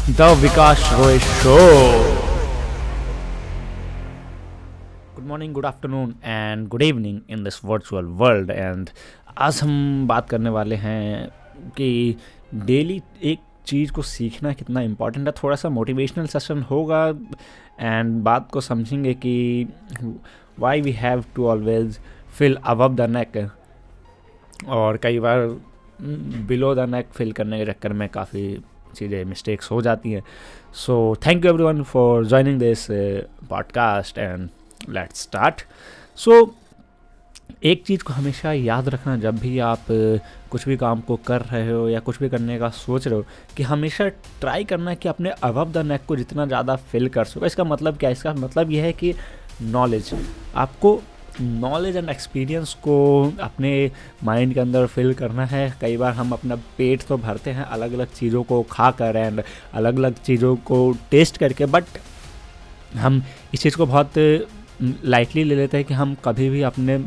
The Vikas Roy show. Good morning good afternoon and good evening in this virtual world and आज हम बात करने वाले हैं कि डेली एक चीज़ को सीखना कितना इम्पोर्टेंट है। थोड़ा सा मोटिवेशनल सेशन होगा एंड बात को समझेंगे कि why we have to always feel above the neck और कई बार बिलो द नेक फिल करने के चक्कर में काफ़ी चीज़ें मिस्टेक्स हो जाती हैं। So thank you everyone for joining this podcast and let's start so एक चीज़ को हमेशा याद रखना जब भी आप uh, कुछ भी काम को कर रहे हो या कुछ भी करने का सोच रहे हो कि हमेशा ट्राई करना कि अपने अबव द नेक को जितना ज़्यादा फिल कर सको। इसका मतलब क्या है? इसका मतलब यह है कि नॉलेज आपको नॉलेज एंड एक्सपीरियंस को अपने माइंड के अंदर फिल करना है। कई बार हम अपना पेट तो भरते हैं अलग अलग चीज़ों को खा कर एंड अलग अलग चीज़ों को टेस्ट करके बट हम इस चीज़ को बहुत लाइटली ले लेते हैं कि हम कभी भी अपने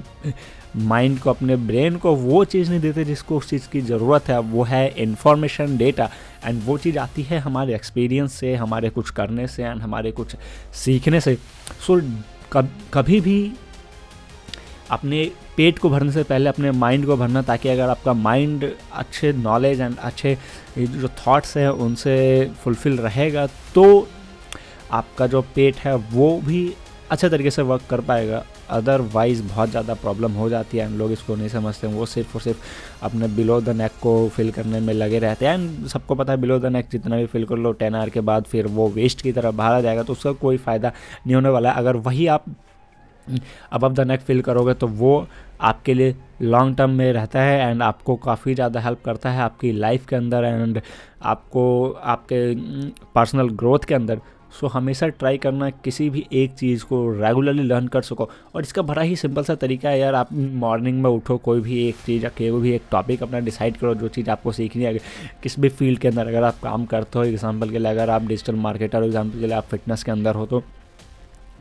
माइंड को अपने ब्रेन को वो चीज़ नहीं देते जिसको उस चीज़ की ज़रूरत है। वो है इन्फॉर्मेशन डेटा एंड वो चीज़ आती है हमारे एक्सपीरियंस से हमारे कुछ करने से एंड हमारे कुछ सीखने से सो। So, कब कभी भी अपने पेट को भरने से पहले अपने माइंड को भरना ताकि अगर आपका माइंड अच्छे नॉलेज एंड अच्छे जो थॉट्स हैं, उनसे फुलफ़िल रहेगा तो आपका जो पेट है, वो भी अच्छे तरीके से वर्क कर पाएगा। अदरवाइज़ बहुत ज़्यादा प्रॉब्लम हो जाती है। एंड लोग इसको नहीं समझते। हैं वो सिर्फ़ और सिर्फ़ अपने बिलो द नेक को फिल करने में लगे रहते हैं। एंड सबको पता है बिलो द नेक जितना भी फिल कर लो टेन आवर के बाद फिर वो वेस्ट की तरफ़ बाहर आ जाएगा तो उसका कोई फ़ायदा नहीं होने वाला है। अगर वही आप अब द नेक फिल करोगे तो वो आपके लिए लॉन्ग टर्म में रहता है एंड आपको काफ़ी ज़्यादा हेल्प करता है आपकी लाइफ के अंदर एंड आपको आपके पर्सनल ग्रोथ के अंदर। सो so, हमेशा ट्राई करना किसी भी एक चीज़ को रेगुलरली लर्न कर सको। और इसका बड़ा ही सिंपल सा तरीका है यार आप मॉर्निंग में उठो कोई भी एक चीज़ या कोई भी एक टॉपिक अपना डिसाइड करो जो चीज़ आपको सीखनी है। किस भी फ़ील्ड के अंदर अगर आप काम करते हो एग्ज़ाम्पल के लिए अगर आप डिजिटल मार्केटर हो एग्ज़ाम्पल के लिए आप फिटनेस के अंदर हो तो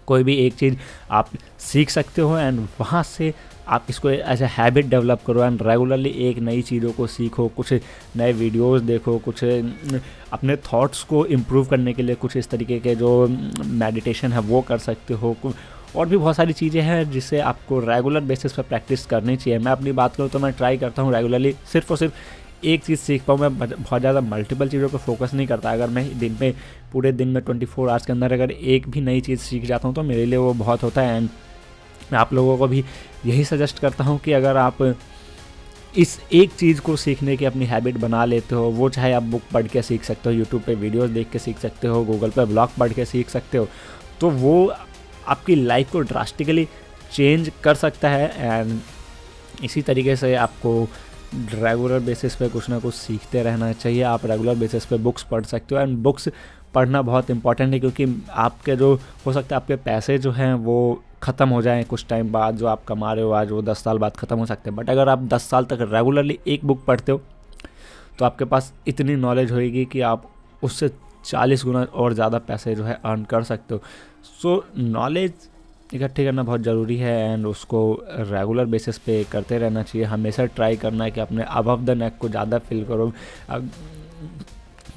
कोई भी एक चीज़ आप सीख सकते हो एंड वहाँ से आप इसको एज ए हैबिट डेवलप करो एंड रेगुलरली एक नई चीज़ों को सीखो, कुछ नए वीडियोस देखो, कुछ अपने थॉट्स को इम्प्रूव करने के लिए कुछ इस तरीके के जो मेडिटेशन है वो कर सकते हो और भी बहुत सारी चीज़ें हैं जिससे आपको रेगुलर बेसिस पर प्रैक्टिस करनी चाहिए। मैं अपनी बात करूँ तो मैं ट्राई करता हूँ रेगुलरली सिर्फ़ और सिर्फ़ एक चीज़ सीख पाऊँ, मैं बहुत ज़्यादा मल्टीपल चीज़ों पर फोकस नहीं करता। अगर मैं दिन में, पूरे दिन में ट्वेंटी फोर आवर्स के अंदर अगर एक भी नई चीज़ सीख जाता हूँ तो मेरे लिए वो बहुत होता है। एंड मैं आप लोगों को भी यही सजेस्ट करता हूँ कि अगर आप इस एक चीज़ को सीखने की अपनी हैबिट बना लेते हो, वो चाहे आप बुक पढ़ के सीख सकते हो यूट्यूब पे वीडियोस देख के सीख सकते हो गूगल पे ब्लॉग पढ़ के सीख सकते हो तो वो आपकी लाइफ को ड्रास्टिकली चेंज कर सकता है। एंड इसी तरीके से आपको रेगुलर बेसिस पे कुछ ना कुछ सीखते रहना चाहिए। आप रेगुलर बेसिस पे बुक्स पढ़ सकते हो एंड बुक्स पढ़ना बहुत इंपॉर्टेंट है क्योंकि आपके जो, हो सकता है आपके पैसे जो हैं वो ख़त्म हो जाएँ कुछ टाइम बाद, जो आप कमा रहे हो आज, वो दस साल बाद ख़त्म हो सकते हैं। बट अगर आप दस साल तक रेगुलरली एक बुक पढ़ते हो तो आपके पास इतनी नॉलेज होएगी कि आप उससे चालीस गुना और ज़्यादा पैसे जो है अर्न कर सकते हो। सो नॉलेज इकट्ठी करना बहुत ज़रूरी है एंड उसको रेगुलर बेसिस पे करते रहना चाहिए। हमेशा ट्राई करना है कि अपने अबव द नेक को ज़्यादा फील करो।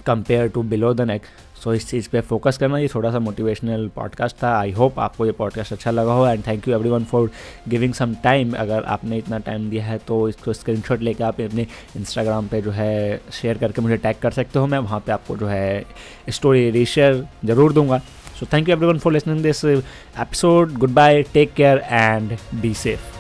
Compare to below the neck so इस चीज़ पे फोकस करना। ये थोड़ा सा मोटिवेशनल पॉडकास्ट था। आई होप आपको ये पॉडकास्ट अच्छा लगा हो and thank you everyone for giving some time अगर आपने इतना टाइम दिया है तो इसको स्क्रीन शॉट लेकर आप अपने इंस्टाग्राम पे जो है शेयर करके मुझे टैग कर सकते हो। मैं वहाँ पे आपको जो है स्टोरी रीशेयर ज़रूर दूँगा। So thank you everyone for listening this uh, episode. Goodbye, take care and be safe.